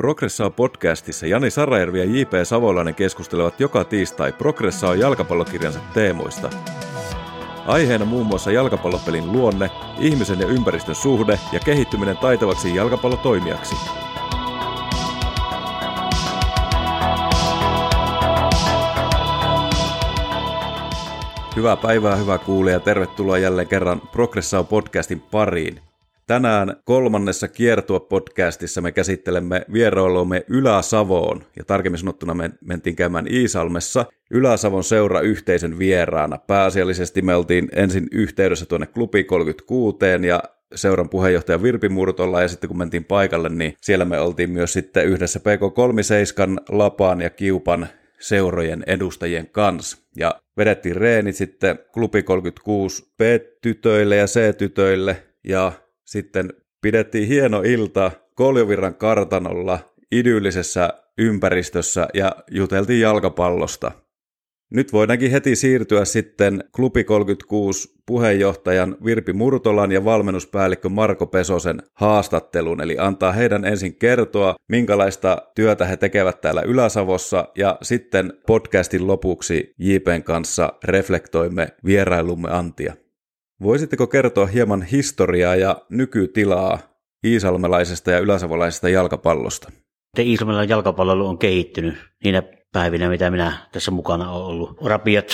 Progressa podcastissa Jani Sarajärvi ja J.P. Savolainen keskustelevat joka tiistai Progressa jalkapallokirjansa teemoista. Aiheena muun muassa jalkapallopelin luonne, ihmisen ja ympäristön suhde ja kehittyminen taitavaksi jalkapallotoimijaksi. Hyvää päivää, hyvä kuulija. Tervetuloa jälleen kerran Progressa podcastin pariin. Tänään kolmannessa Kiertua-podcastissa me käsittelemme vierailumme Ylä-Savoon, ja tarkemmin sanottuna me mentiin käymään Iisalmessa Ylä-Savon seura yhteisen vieraana. Pääasiallisesti me oltiin ensin yhteydessä tuonne Klubi 36 ja seuran puheenjohtaja Virpi Murtolla, ja sitten kun mentiin paikalle, niin siellä me oltiin myös sitten yhdessä PK37 Lapaan ja Kiupan seurojen edustajien kanssa. Ja vedettiin reenit sitten Klubi 36 B-tytöille ja C-tytöille, ja sitten pidettiin hieno ilta Koljovirran kartanolla idyllisessä ympäristössä ja juteltiin jalkapallosta. Nyt voidaankin heti siirtyä sitten Klubi 36 puheenjohtajan Virpi Murtolan ja valmennuspäällikkö Marko Pesosen haastatteluun, eli antaa heidän ensin kertoa, minkälaista työtä he tekevät täällä Ylä-Savossa, ja sitten podcastin lopuksi JPn kanssa reflektoimme vierailumme antia. Voisitteko kertoa hieman historiaa ja nykytilaa iisalmelaisesta ja yläsavolaisesta jalkapallosta? Iisalmelainen jalkapallo on kehittynyt niinä päivinä, mitä minä tässä mukana olen ollut. Rapiat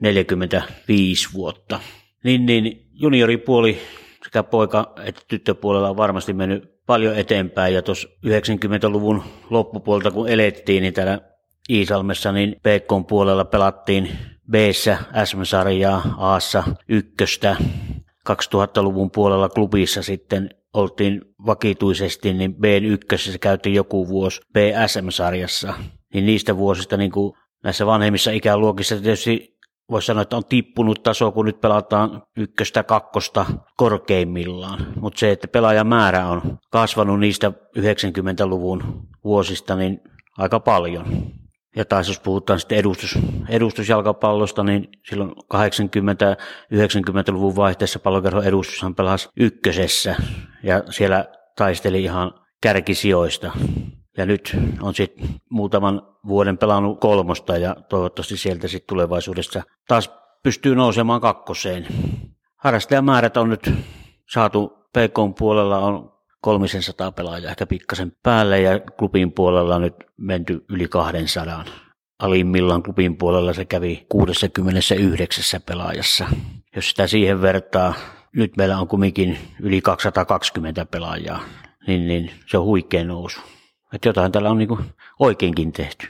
45 vuotta. Niin, niin junioripuoli sekä poika- että tyttöpuolella on varmasti mennyt paljon eteenpäin. Ja tuossa 90-luvun loppupuolta kun elettiin, niin täällä Iisalmessa, niin PK puolella pelattiin b SM-sarjaa, a ykköstä. 2000-luvun puolella klubissa sitten oltiin vakituisesti, niin B1 käytiin joku vuosi BSM-sarjassa. Niin niistä vuosista niin kuin näissä vanhemmissa ikäluokissa tietysti voisi sanoa, että on tippunut taso, kun nyt pelataan ykköstä, kakkosta korkeimmillaan. Mutta se, että pelaajamäärä on kasvanut niistä 90-luvun vuosista, niin aika paljon. Ja taas jos puhutaan sitten edustus, edustusjalkapallosta, niin silloin 80-90-luvun vaihteessa pallokerhon edustushan pelasi ykkösessä ja siellä taisteli ihan kärkisijoista. Ja nyt on sitten muutaman vuoden pelannut kolmosta ja toivottavasti sieltä sitten tulevaisuudessa taas pystyy nousemaan kakkoseen. Harrastajamäärät on nyt saatu PK puolella on 300 pelaajaa ehkä pikkasen päälle ja klubin puolella nyt menty yli 200. Alimmillaan klubin puolella se kävi 69 pelaajassa. Jos sitä siihen vertaa, nyt meillä on kumminkin yli 220 pelaajaa, niin, niin se on huikea nousu. Että jotain täällä on niin oikeinkin tehty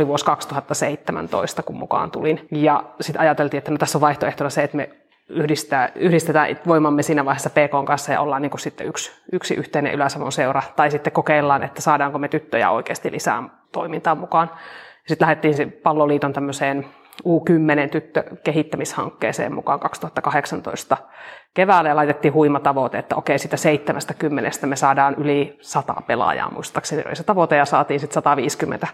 oli vuosi 2017, kun mukaan tulin. Ja sitten ajateltiin, että no tässä on vaihtoehtona se, että me yhdistää, yhdistetään voimamme siinä vaiheessa PK kanssa ja ollaan niin kuin sitten yksi, yksi yhteinen Ylä-Savon seura. Tai sitten kokeillaan, että saadaanko me tyttöjä oikeasti lisää toimintaan mukaan. Sitten lähdettiin palloliiton tämmöiseen U10 tyttökehittämishankkeeseen mukaan 2018 keväällä ja laitettiin huima tavoite, että okei, sitä 70 me saadaan yli 100 pelaajaa, muistaakseni oli se tavoite, ja saatiin sitten 150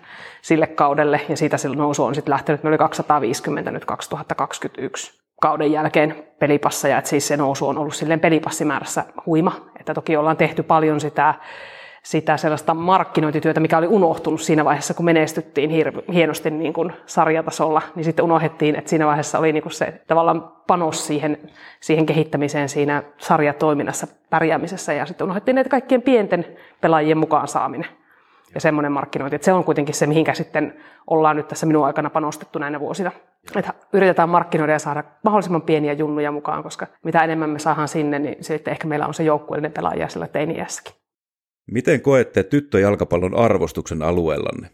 sille kaudelle, ja siitä silloin nousu on sitten lähtenyt, me oli 250 nyt 2021 kauden jälkeen pelipassa, ja että siis se nousu on ollut silleen pelipassimäärässä huima, että toki ollaan tehty paljon sitä, sitä sellaista markkinointityötä, mikä oli unohtunut siinä vaiheessa, kun menestyttiin hienosti niin kuin sarjatasolla, niin sitten unohdettiin, että siinä vaiheessa oli niin kuin se tavallaan panos siihen, siihen kehittämiseen siinä sarjatoiminnassa pärjäämisessä, ja sitten unohdettiin että kaikkien pienten pelaajien mukaan saaminen ja semmoinen markkinointi. Että se on kuitenkin se, mihinkä sitten ollaan nyt tässä minun aikana panostettu näinä vuosina. Että yritetään markkinoida ja saada mahdollisimman pieniä junnuja mukaan, koska mitä enemmän me saadaan sinne, niin sitten ehkä meillä on se joukkueellinen pelaaja sillä teiniässäkin. Miten koette tyttöjalkapallon arvostuksen alueellanne?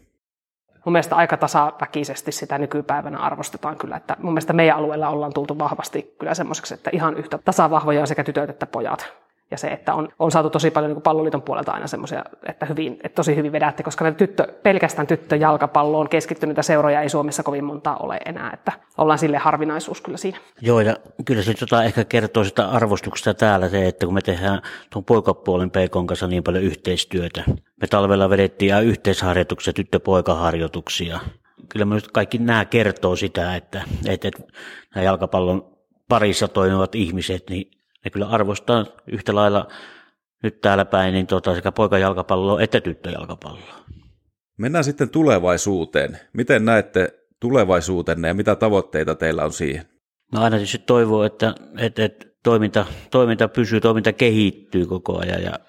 Mun mielestä aika tasaväkisesti sitä nykypäivänä arvostetaan kyllä, että mun mielestä meidän alueella ollaan tultu vahvasti kyllä semmoiseksi, että ihan yhtä tasavahvoja on sekä tytöt että pojat ja se, että on, on saatu tosi paljon niin palloliiton puolelta aina semmoisia, että, hyvin, että tosi hyvin vedätte, koska tyttö, pelkästään tyttöjalkapalloon keskittyneitä seuroja ei Suomessa kovin montaa ole enää, että ollaan sille harvinaisuus kyllä siinä. Joo, ja kyllä se tota ehkä kertoo sitä arvostuksesta täällä se, että kun me tehdään tuon poikapuolen PK kanssa niin paljon yhteistyötä. Me talvella vedettiin yhteisharjoituksia, tyttö-poikaharjoituksia. Kyllä myös kaikki nämä kertoo sitä, että, että, että nämä jalkapallon parissa toimivat ihmiset, niin ne kyllä arvostaa yhtä lailla nyt täällä päin niin tota, sekä poikajalkapalloa että tyttöjalkapalloa. Mennään sitten tulevaisuuteen. Miten näette tulevaisuutenne ja mitä tavoitteita teillä on siihen? No aina tietysti toivoo, että, että, että toiminta, toiminta pysyy, toiminta kehittyy koko ajan ja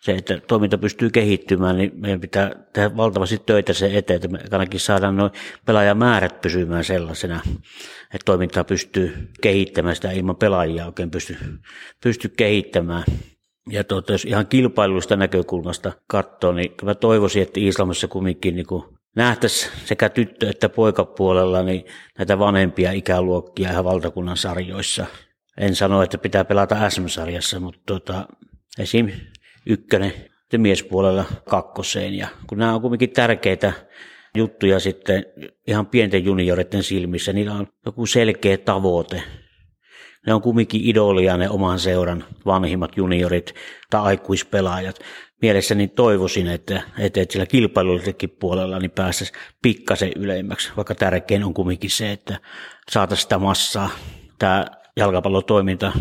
se, että toiminta pystyy kehittymään, niin meidän pitää tehdä valtavasti töitä sen eteen, että me ainakin saadaan noin pelaajamäärät pysymään sellaisena, että toimintaa pystyy kehittämään sitä ilman pelaajia oikein pysty, pysty kehittämään. Ja tuota, jos ihan kilpailuista näkökulmasta katsoo, niin mä toivoisin, että Islamissa kumminkin niin nähtäisiin sekä tyttö- että poikapuolella niin näitä vanhempia ikäluokkia ihan valtakunnan sarjoissa. En sano, että pitää pelata SM-sarjassa, mutta tuota, esim. Ykkönen ja miespuolella kakkoseen. Ja kun nämä on kuitenkin tärkeitä juttuja sitten ihan pienten junioreiden silmissä, niillä on joku selkeä tavoite. Ne on kumminkin idolia ne oman seuran vanhimmat juniorit tai aikuispelaajat mielessäni toivoisin, että, että, että sillä kilpailullisellakin puolella niin päästäisiin pikkasen ylemmäksi, vaikka tärkein on kumminkin se, että saataisiin sitä massaa. Tämä jalkapallotoiminta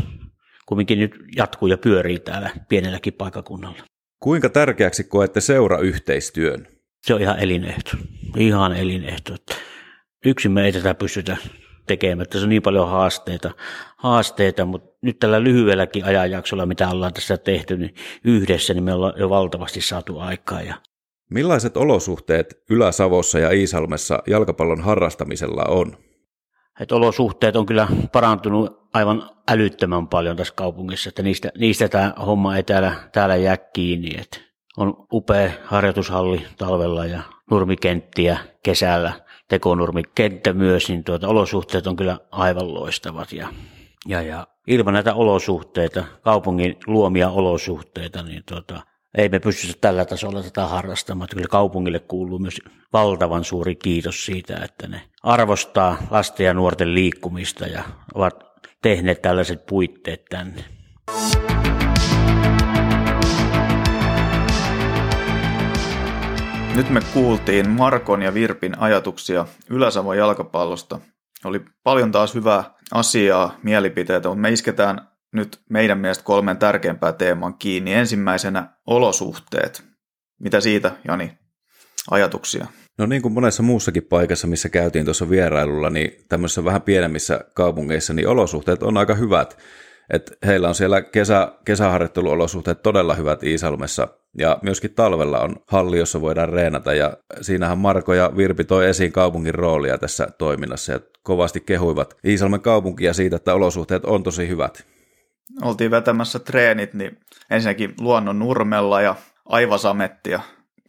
kumminkin nyt jatkuu ja pyörii täällä pienelläkin paikakunnalla. Kuinka tärkeäksi koette seurayhteistyön? Se on ihan elinehto. Ihan elinehto. Yksin me ei tätä pystytä tekemättä. Se on niin paljon haasteita, haasteita, mutta nyt tällä lyhyelläkin ajanjaksolla, mitä ollaan tässä tehty, niin yhdessä niin me ollaan jo valtavasti saatu aikaa. Ja Millaiset olosuhteet Ylä-Savossa ja Iisalmessa jalkapallon harrastamisella on? Et olosuhteet on kyllä parantunut aivan älyttömän paljon tässä kaupungissa, että niistä, niistä tämä homma ei täällä, täällä jää kiinni. Et on upea harjoitushalli talvella ja nurmikenttiä kesällä tekonurmikenttä myös, niin tuota, olosuhteet on kyllä aivan loistavat. Ja, ja, ja ilman näitä olosuhteita, kaupungin luomia olosuhteita, niin tuota, ei me pystytä tällä tasolla tätä harrastamaan. Kyllä kaupungille kuuluu myös valtavan suuri kiitos siitä, että ne arvostaa lasten ja nuorten liikkumista ja ovat tehneet tällaiset puitteet tänne. Nyt me kuultiin Markon ja Virpin ajatuksia Ylä-Savon jalkapallosta. Oli paljon taas hyvää asiaa, mielipiteitä, mutta me isketään nyt meidän mielestä kolmen tärkeimpää teeman kiinni. Ensimmäisenä olosuhteet. Mitä siitä, Jani? Ajatuksia? No niin kuin monessa muussakin paikassa, missä käytiin tuossa vierailulla, niin tämmöisissä vähän pienemmissä kaupungeissa, niin olosuhteet on aika hyvät. Et heillä on siellä kesä, kesäharjoitteluolosuhteet todella hyvät Iisalmessa ja myöskin talvella on halli, jossa voidaan reenata ja siinähän Marko ja Virpi toi esiin kaupungin roolia tässä toiminnassa ja kovasti kehuivat Iisalmen kaupunkia siitä, että olosuhteet on tosi hyvät. Oltiin vetämässä treenit, niin ensinnäkin luonnon nurmella ja aivasamettia.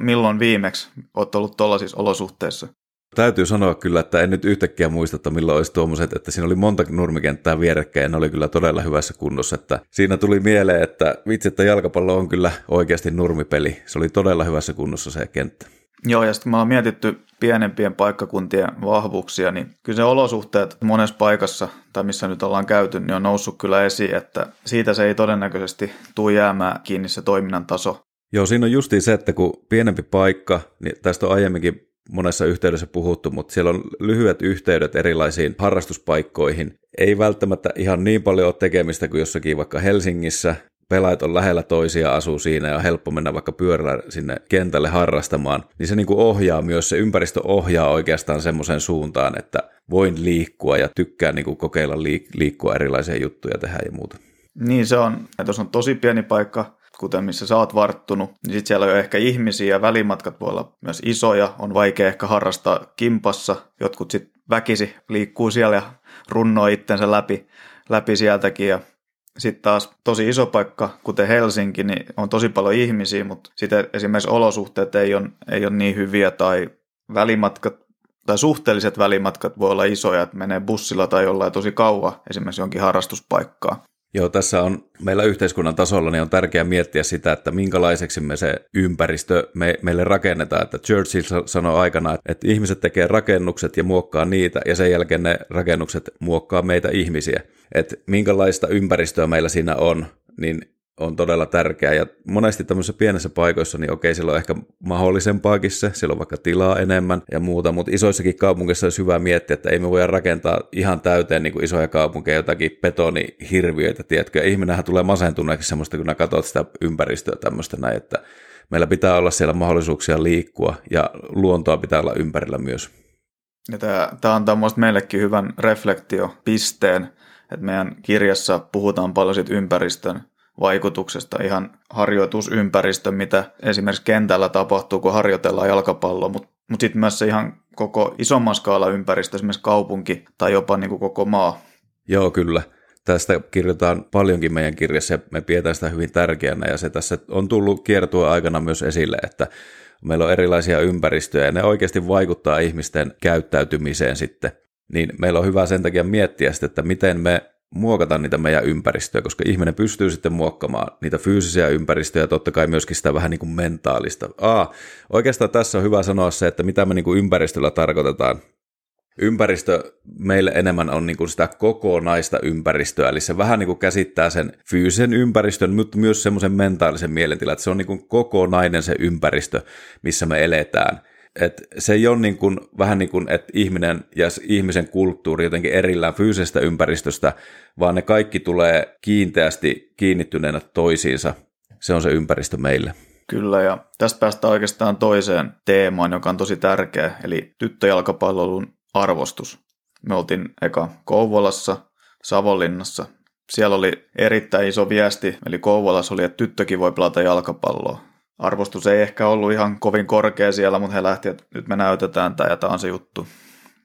Milloin viimeksi olet ollut tuollaisissa olosuhteissa? Täytyy sanoa kyllä, että en nyt yhtäkkiä muista, että milloin olisi tuommoiset, että siinä oli monta nurmikenttää vierekkäin ja ne oli kyllä todella hyvässä kunnossa. Että siinä tuli mieleen, että vitsi, että jalkapallo on kyllä oikeasti nurmipeli. Se oli todella hyvässä kunnossa se kenttä. Joo, ja sitten me ollaan mietitty pienempien paikkakuntien vahvuuksia, niin kyllä se olosuhteet monessa paikassa, tai missä nyt ollaan käyty, niin on noussut kyllä esiin, että siitä se ei todennäköisesti tule jäämään kiinni se toiminnan taso. Joo, siinä on justiin se, että kun pienempi paikka, niin tästä on aiemminkin monessa yhteydessä puhuttu, mutta siellä on lyhyet yhteydet erilaisiin harrastuspaikkoihin. Ei välttämättä ihan niin paljon ole tekemistä kuin jossakin vaikka Helsingissä. Pelaajat on lähellä toisia, asuu siinä ja on helppo mennä vaikka pyörällä sinne kentälle harrastamaan. Niin se niin kuin ohjaa myös, se ympäristö ohjaa oikeastaan semmoiseen suuntaan, että voin liikkua ja tykkään niin kuin kokeilla liik- liikkua erilaisia juttuja tehdä ja muuta. Niin se on, että jos on tosi pieni paikka, kuten missä sä oot varttunut, niin sitten siellä on ehkä ihmisiä ja välimatkat voi olla myös isoja, on vaikea ehkä harrastaa kimpassa, jotkut sitten väkisi liikkuu siellä ja runnoo itsensä läpi, läpi sieltäkin ja sitten taas tosi iso paikka, kuten Helsinki, niin on tosi paljon ihmisiä, mutta sitten esimerkiksi olosuhteet ei ole, ei ole niin hyviä tai välimatkat tai suhteelliset välimatkat voi olla isoja, että menee bussilla tai jollain tosi kauan esimerkiksi jonkin harrastuspaikkaa. Joo, tässä on meillä yhteiskunnan tasolla niin on tärkeää miettiä sitä, että minkälaiseksi me se ympäristö me, meille rakennetaan. Että Churchill sanoi aikana, että ihmiset tekee rakennukset ja muokkaa niitä, ja sen jälkeen ne rakennukset muokkaa meitä ihmisiä. Että minkälaista ympäristöä meillä siinä on, niin on todella tärkeää. Ja monesti tämmöisissä pienessä paikoissa, niin okei, siellä on ehkä mahdollisempaakin se, siellä on vaikka tilaa enemmän ja muuta, mutta isoissakin kaupungeissa olisi hyvä miettiä, että ei me voida rakentaa ihan täyteen niin kuin isoja kaupunkeja, jotakin betonihirviöitä, tiedätkö, ihminenhän tulee masentuneeksi semmoista, kun katsot sitä ympäristöä tämmöistä näin, että meillä pitää olla siellä mahdollisuuksia liikkua ja luontoa pitää olla ympärillä myös. Ja tämä, tämä antaa meillekin hyvän reflektiopisteen, että meidän kirjassa puhutaan paljon siitä ympäristön vaikutuksesta, ihan harjoitusympäristö, mitä esimerkiksi kentällä tapahtuu, kun harjoitellaan jalkapalloa, mutta mut sitten myös se ihan koko isomman skaala ympäristö, esimerkiksi kaupunki tai jopa niin kuin koko maa. Joo, kyllä. Tästä kirjoitetaan paljonkin meidän kirjassa ja me pidetään sitä hyvin tärkeänä ja se tässä on tullut kiertua aikana myös esille, että meillä on erilaisia ympäristöjä ja ne oikeasti vaikuttaa ihmisten käyttäytymiseen sitten. Niin meillä on hyvä sen takia miettiä sitten, että miten me muokata niitä meidän ympäristöjä, koska ihminen pystyy sitten muokkaamaan niitä fyysisiä ympäristöjä ja totta kai myöskin sitä vähän niin kuin mentaalista. Aa, oikeastaan tässä on hyvä sanoa se, että mitä me niin kuin ympäristöllä tarkoitetaan. Ympäristö meille enemmän on niin kuin sitä kokonaista ympäristöä, eli se vähän niin kuin käsittää sen fyysisen ympäristön, mutta myös semmoisen mentaalisen mielentilan, että se on niin kuin kokonainen se ympäristö, missä me eletään – et se ei ole niin kuin, vähän niin kuin, että ihminen ja ihmisen kulttuuri jotenkin erillään fyysisestä ympäristöstä, vaan ne kaikki tulee kiinteästi kiinnittyneenä toisiinsa. Se on se ympäristö meille. Kyllä, ja tästä päästään oikeastaan toiseen teemaan, joka on tosi tärkeä, eli tyttöjalkapallon arvostus. Me oltiin eka Kouvolassa, Savonlinnassa. Siellä oli erittäin iso viesti, eli Kouvolassa oli, että tyttökin voi pelata jalkapalloa arvostus ei ehkä ollut ihan kovin korkea siellä, mutta he lähti, että nyt me näytetään tämä ja tämä on se juttu.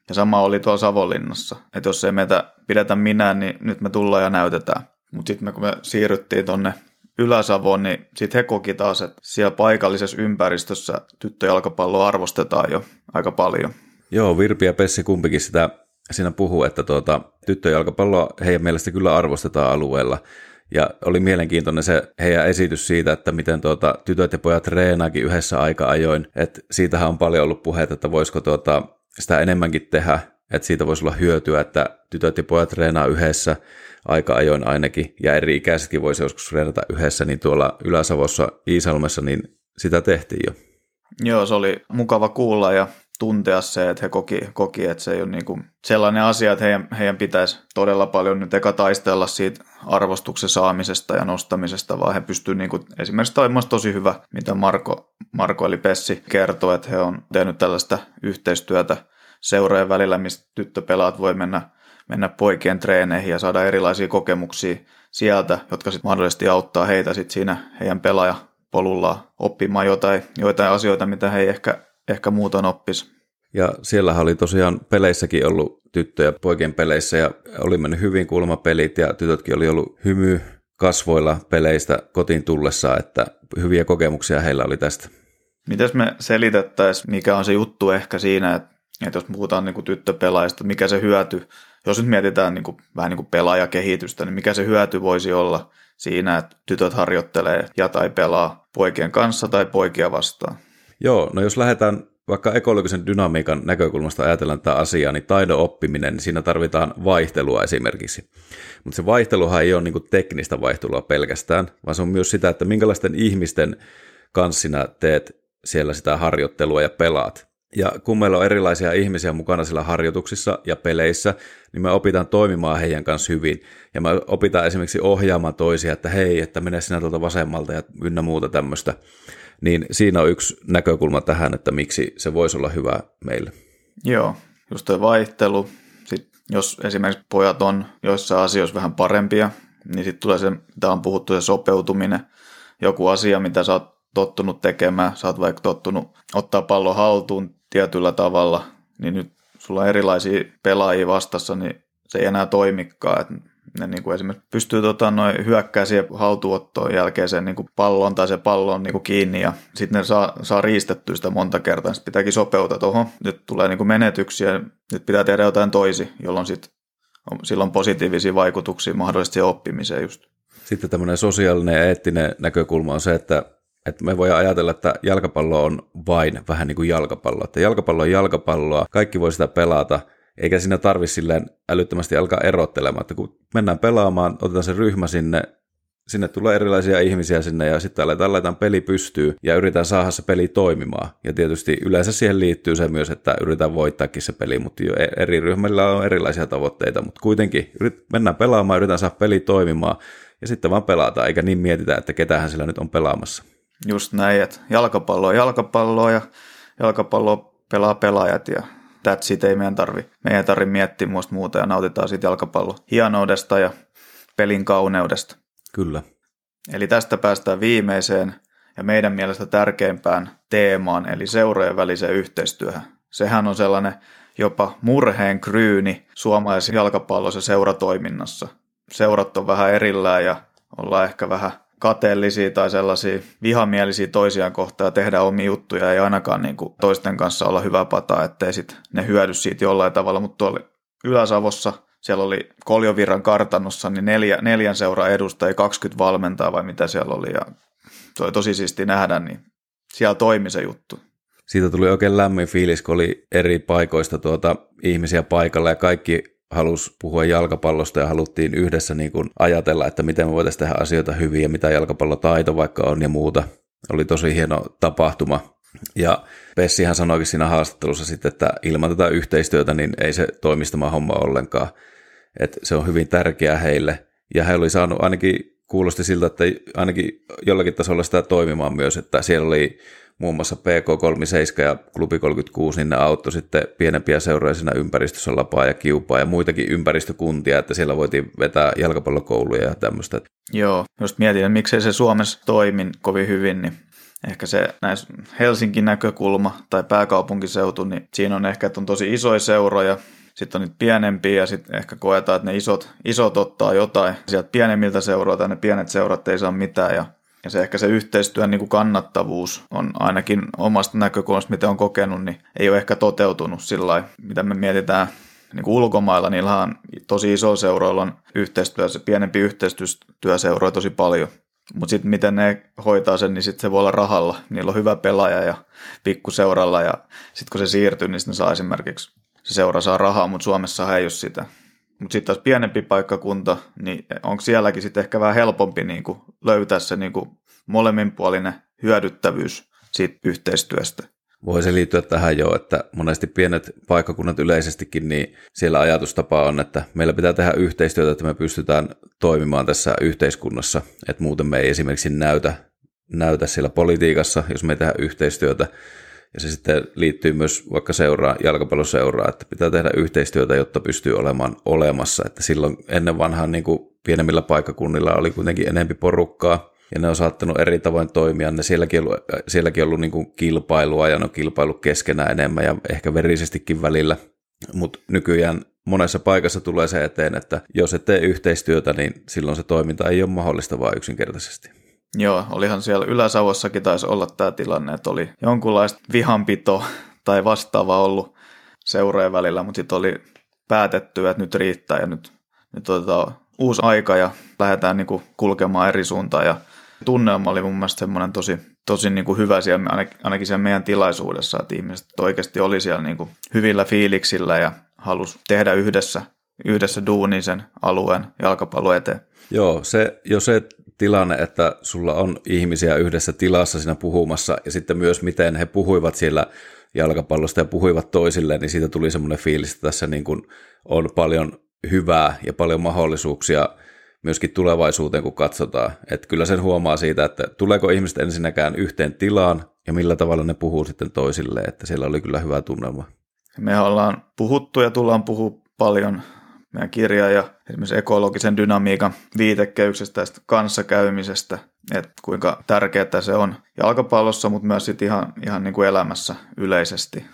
Ja sama oli tuolla Savonlinnassa, että jos ei meitä pidetä minä, niin nyt me tullaan ja näytetään. Mutta sitten kun me siirryttiin tonne Ylä-Savoon, niin sitten he koki taas, että siellä paikallisessa ympäristössä tyttöjalkapalloa arvostetaan jo aika paljon. Joo, Virpi ja Pessi kumpikin sitä siinä puhuu, että tuota, tyttöjalkapalloa heidän mielestä kyllä arvostetaan alueella. Ja oli mielenkiintoinen se heidän esitys siitä, että miten tuota, tytöt ja pojat treenaakin yhdessä aika ajoin. Et siitähän on paljon ollut puhetta, että voisiko tuota, sitä enemmänkin tehdä, että siitä voisi olla hyötyä, että tytöt ja pojat treenaa yhdessä aika ajoin ainakin, ja eri ikäisetkin voisi joskus treenata yhdessä, niin tuolla Ylä-Savossa Iisalmessa, niin sitä tehtiin jo. Joo, se oli mukava kuulla ja tuntea se, että he koki, koki että se ei ole niin kuin sellainen asia, että heidän, heidän pitäisi todella paljon nyt eka taistella siitä arvostuksen saamisesta ja nostamisesta, vaan he pystyvät niin kuin, esimerkiksi toi tosi hyvä, mitä Marko, Marko eli Pessi kertoo, että he on tehnyt tällaista yhteistyötä seurojen välillä, mistä tyttöpelaat voi mennä, mennä poikien treeneihin ja saada erilaisia kokemuksia sieltä, jotka sitten mahdollisesti auttaa heitä sit siinä heidän pelaajapolullaan oppimaan jotain, joitain asioita, mitä he ei ehkä ehkä muuton oppis. Ja siellä oli tosiaan peleissäkin ollut tyttöjä poikien peleissä ja oli mennyt hyvin kuulemma pelit ja tytötkin oli ollut hymy kasvoilla peleistä kotiin tullessa, että hyviä kokemuksia heillä oli tästä. Mitäs me selitettäisiin, mikä on se juttu ehkä siinä, että, että jos puhutaan niin tyttöpelaajista, mikä se hyöty, jos nyt mietitään niin kuin, vähän niin kuin pelaajakehitystä, niin mikä se hyöty voisi olla siinä, että tytöt harjoittelee ja tai pelaa poikien kanssa tai poikia vastaan? Joo, no jos lähdetään vaikka ekologisen dynamiikan näkökulmasta ajatellaan tätä asiaa, niin taidon oppiminen, niin siinä tarvitaan vaihtelua esimerkiksi. Mutta se vaihteluhan ei ole niin teknistä vaihtelua pelkästään, vaan se on myös sitä, että minkälaisten ihmisten kanssa sinä teet siellä sitä harjoittelua ja pelaat. Ja kun meillä on erilaisia ihmisiä mukana siellä harjoituksissa ja peleissä, niin me opitaan toimimaan heidän kanssa hyvin. Ja me opitaan esimerkiksi ohjaamaan toisia, että hei, että mene sinä tuolta vasemmalta ja ynnä muuta tämmöistä niin siinä on yksi näkökulma tähän, että miksi se voisi olla hyvä meille. Joo, just tuo vaihtelu. Sitten jos esimerkiksi pojat on joissain asioissa vähän parempia, niin sitten tulee se, mitä on puhuttu, se sopeutuminen. Joku asia, mitä sä oot tottunut tekemään, sä oot vaikka tottunut ottaa pallon haltuun tietyllä tavalla, niin nyt sulla on erilaisia pelaajia vastassa, niin se ei enää toimikaan. Ne niin kuin esimerkiksi pystyy tota, noin siihen haltuottoon jälkeen sen niin kuin pallon tai se pallon niin kuin kiinni ja sitten ne saa, saa riistettyä sitä monta kertaa. Sitten pitääkin sopeutua tuohon. Nyt tulee niin kuin menetyksiä, nyt pitää tehdä jotain toisi, jolloin sit, silloin positiivisia vaikutuksia mahdollisesti oppimiseen just. Sitten tämmöinen sosiaalinen ja eettinen näkökulma on se, että että me voidaan ajatella, että jalkapallo on vain vähän niin kuin jalkapallo. Että jalkapallo on jalkapalloa, kaikki voi sitä pelata – eikä siinä tarvi silleen älyttömästi alkaa erottelemaan, että kun mennään pelaamaan, otetaan se ryhmä sinne, sinne tulee erilaisia ihmisiä sinne ja sitten aletaan, aletaan peli pystyy ja yritetään saada se peli toimimaan. Ja tietysti yleensä siihen liittyy se myös, että yritetään voittaakin se peli, mutta jo e- eri ryhmillä on erilaisia tavoitteita, mutta kuitenkin yrit, mennään pelaamaan, yritetään saada peli toimimaan ja sitten vaan pelataan, eikä niin mietitä, että ketähän sillä nyt on pelaamassa. Just näin, että jalkapallo on jalkapalloa ja jalkapallo pelaa pelaajat ja that's it, ei meidän tarvi, meidän tarvi miettiä muista muuta ja nautitaan siitä jalkapallon hienoudesta ja pelin kauneudesta. Kyllä. Eli tästä päästään viimeiseen ja meidän mielestä tärkeimpään teemaan, eli seurojen väliseen yhteistyöhön. Sehän on sellainen jopa murheen kryyni suomalaisessa jalkapallossa seuratoiminnassa. Seurat on vähän erillään ja ollaan ehkä vähän kateellisia tai sellaisia vihamielisiä toisiaan kohtaan ja tehdä omia juttuja, ei ainakaan niin kuin toisten kanssa olla hyvä pata, ettei sit ne hyödy siitä jollain tavalla, mutta tuolla Ylä-Savossa siellä oli Koljovirran kartanossa niin neljä, neljän seuraa edustajia, 20 valmentaa vai mitä siellä oli. Ja oli tosi siisti nähdä, niin siellä toimi se juttu. Siitä tuli oikein lämmin fiilis, kun oli eri paikoista tuota ihmisiä paikalla ja kaikki halusi puhua jalkapallosta ja haluttiin yhdessä niin kuin ajatella, että miten me voitaisiin tehdä asioita hyvin ja mitä jalkapallotaito vaikka on ja muuta. Oli tosi hieno tapahtuma. Ja Pessihän sanoikin siinä haastattelussa sitten, että ilman tätä yhteistyötä niin ei se toimistama homma ollenkaan. Että se on hyvin tärkeää heille. Ja he oli saanut ainakin, kuulosti siltä, että ainakin jollakin tasolla sitä toimimaan myös, että siellä oli muun muassa PK37 ja Klubi 36, niin ne auttoi sitten pienempiä seuroja siinä ympäristössä Lapaa ja Kiupaa ja muitakin ympäristökuntia, että siellä voitiin vetää jalkapallokouluja ja tämmöistä. Joo, just mietin, että miksei se Suomessa toimi kovin hyvin, niin ehkä se näissä Helsingin näkökulma tai pääkaupunkiseutu, niin siinä on ehkä, että on tosi isoja seuroja, sitten on niitä pienempiä ja sitten ehkä koetaan, että ne isot, isot ottaa jotain sieltä pienemmiltä seuroilta ne pienet seurat ei saa mitään ja ja se ehkä se yhteistyön niin kuin kannattavuus on ainakin omasta näkökulmasta, mitä on kokenut, niin ei ole ehkä toteutunut sillä lailla, mitä me mietitään niin kuin ulkomailla, niillä on tosi iso seuroilla on yhteistyö, se pienempi yhteistyöseuroja tosi paljon. Mutta sitten miten ne hoitaa sen, niin sitten se voi olla rahalla. Niillä on hyvä pelaaja ja pikkuseuralla ja sitten kun se siirtyy, niin sitten saa esimerkiksi se seura saa rahaa, mutta Suomessa ei ole sitä. Mutta sitten taas pienempi paikkakunta, niin onko sielläkin sitten ehkä vähän helpompi niin kuin löytää se niin kuin molemminpuolinen hyödyttävyys siitä yhteistyöstä. Voi se liittyä tähän jo, että monesti pienet paikkakunnat yleisestikin, niin siellä ajatustapa on, että meillä pitää tehdä yhteistyötä, että me pystytään toimimaan tässä yhteiskunnassa, että muuten me ei esimerkiksi näytä, näytä siellä politiikassa, jos me ei tehdä yhteistyötä, ja se sitten liittyy myös vaikka seuraa, jalkapalloseuraa, että pitää tehdä yhteistyötä, jotta pystyy olemaan olemassa. Että silloin ennen vanhaan niin kuin pienemmillä paikkakunnilla oli kuitenkin enempi porukkaa, ja ne on saattanut eri tavoin toimia. Ne sielläkin ollut, sielläkin ollut niin kuin kilpailua, ja ne on kilpailu keskenään enemmän, ja ehkä verisestikin välillä. Mutta nykyään monessa paikassa tulee se eteen, että jos et tee yhteistyötä, niin silloin se toiminta ei ole mahdollista vaan yksinkertaisesti. Joo, olihan siellä Ylä-Savossakin taisi olla tämä tilanne, että oli jonkunlaista vihanpito tai vastaava ollut seurojen välillä, mutta sitten oli päätetty, että nyt riittää ja nyt, nyt otetaan uusi aika ja lähdetään niinku kulkemaan eri suuntaan ja tunnelma oli mun mielestä semmoinen tosi, tosi niinku hyvä siellä, ainakin siellä meidän tilaisuudessa, että ihmiset oikeasti oli siellä niinku hyvillä fiiliksillä ja halusi tehdä yhdessä, yhdessä duunin sen alueen jalkapallo eteen. Joo, se, jo se tilanne, että sulla on ihmisiä yhdessä tilassa siinä puhumassa ja sitten myös miten he puhuivat siellä jalkapallosta ja puhuivat toisilleen, niin siitä tuli semmoinen fiilis, että tässä niin kuin on paljon hyvää ja paljon mahdollisuuksia myöskin tulevaisuuteen, kun katsotaan. Että kyllä sen huomaa siitä, että tuleeko ihmiset ensinnäkään yhteen tilaan ja millä tavalla ne puhuu sitten toisilleen, että siellä oli kyllä hyvä tunnelma. Me ollaan puhuttu ja tullaan puhua paljon meidän kirja ja esimerkiksi ekologisen dynamiikan viitekehyksestä ja kanssakäymisestä, että kuinka tärkeää se on jalkapallossa, mutta myös sit ihan, ihan niin kuin elämässä yleisesti.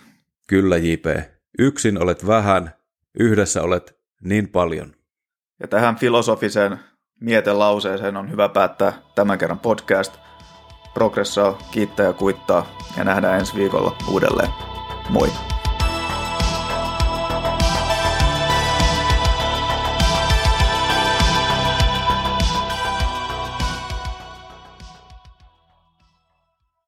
Kyllä JP. Yksin olet vähän, yhdessä olet niin paljon. Ja tähän filosofiseen mietelauseeseen on hyvä päättää tämän kerran podcast. Progressaa, kiittää ja kuittaa ja nähdään ensi viikolla uudelleen. Moi!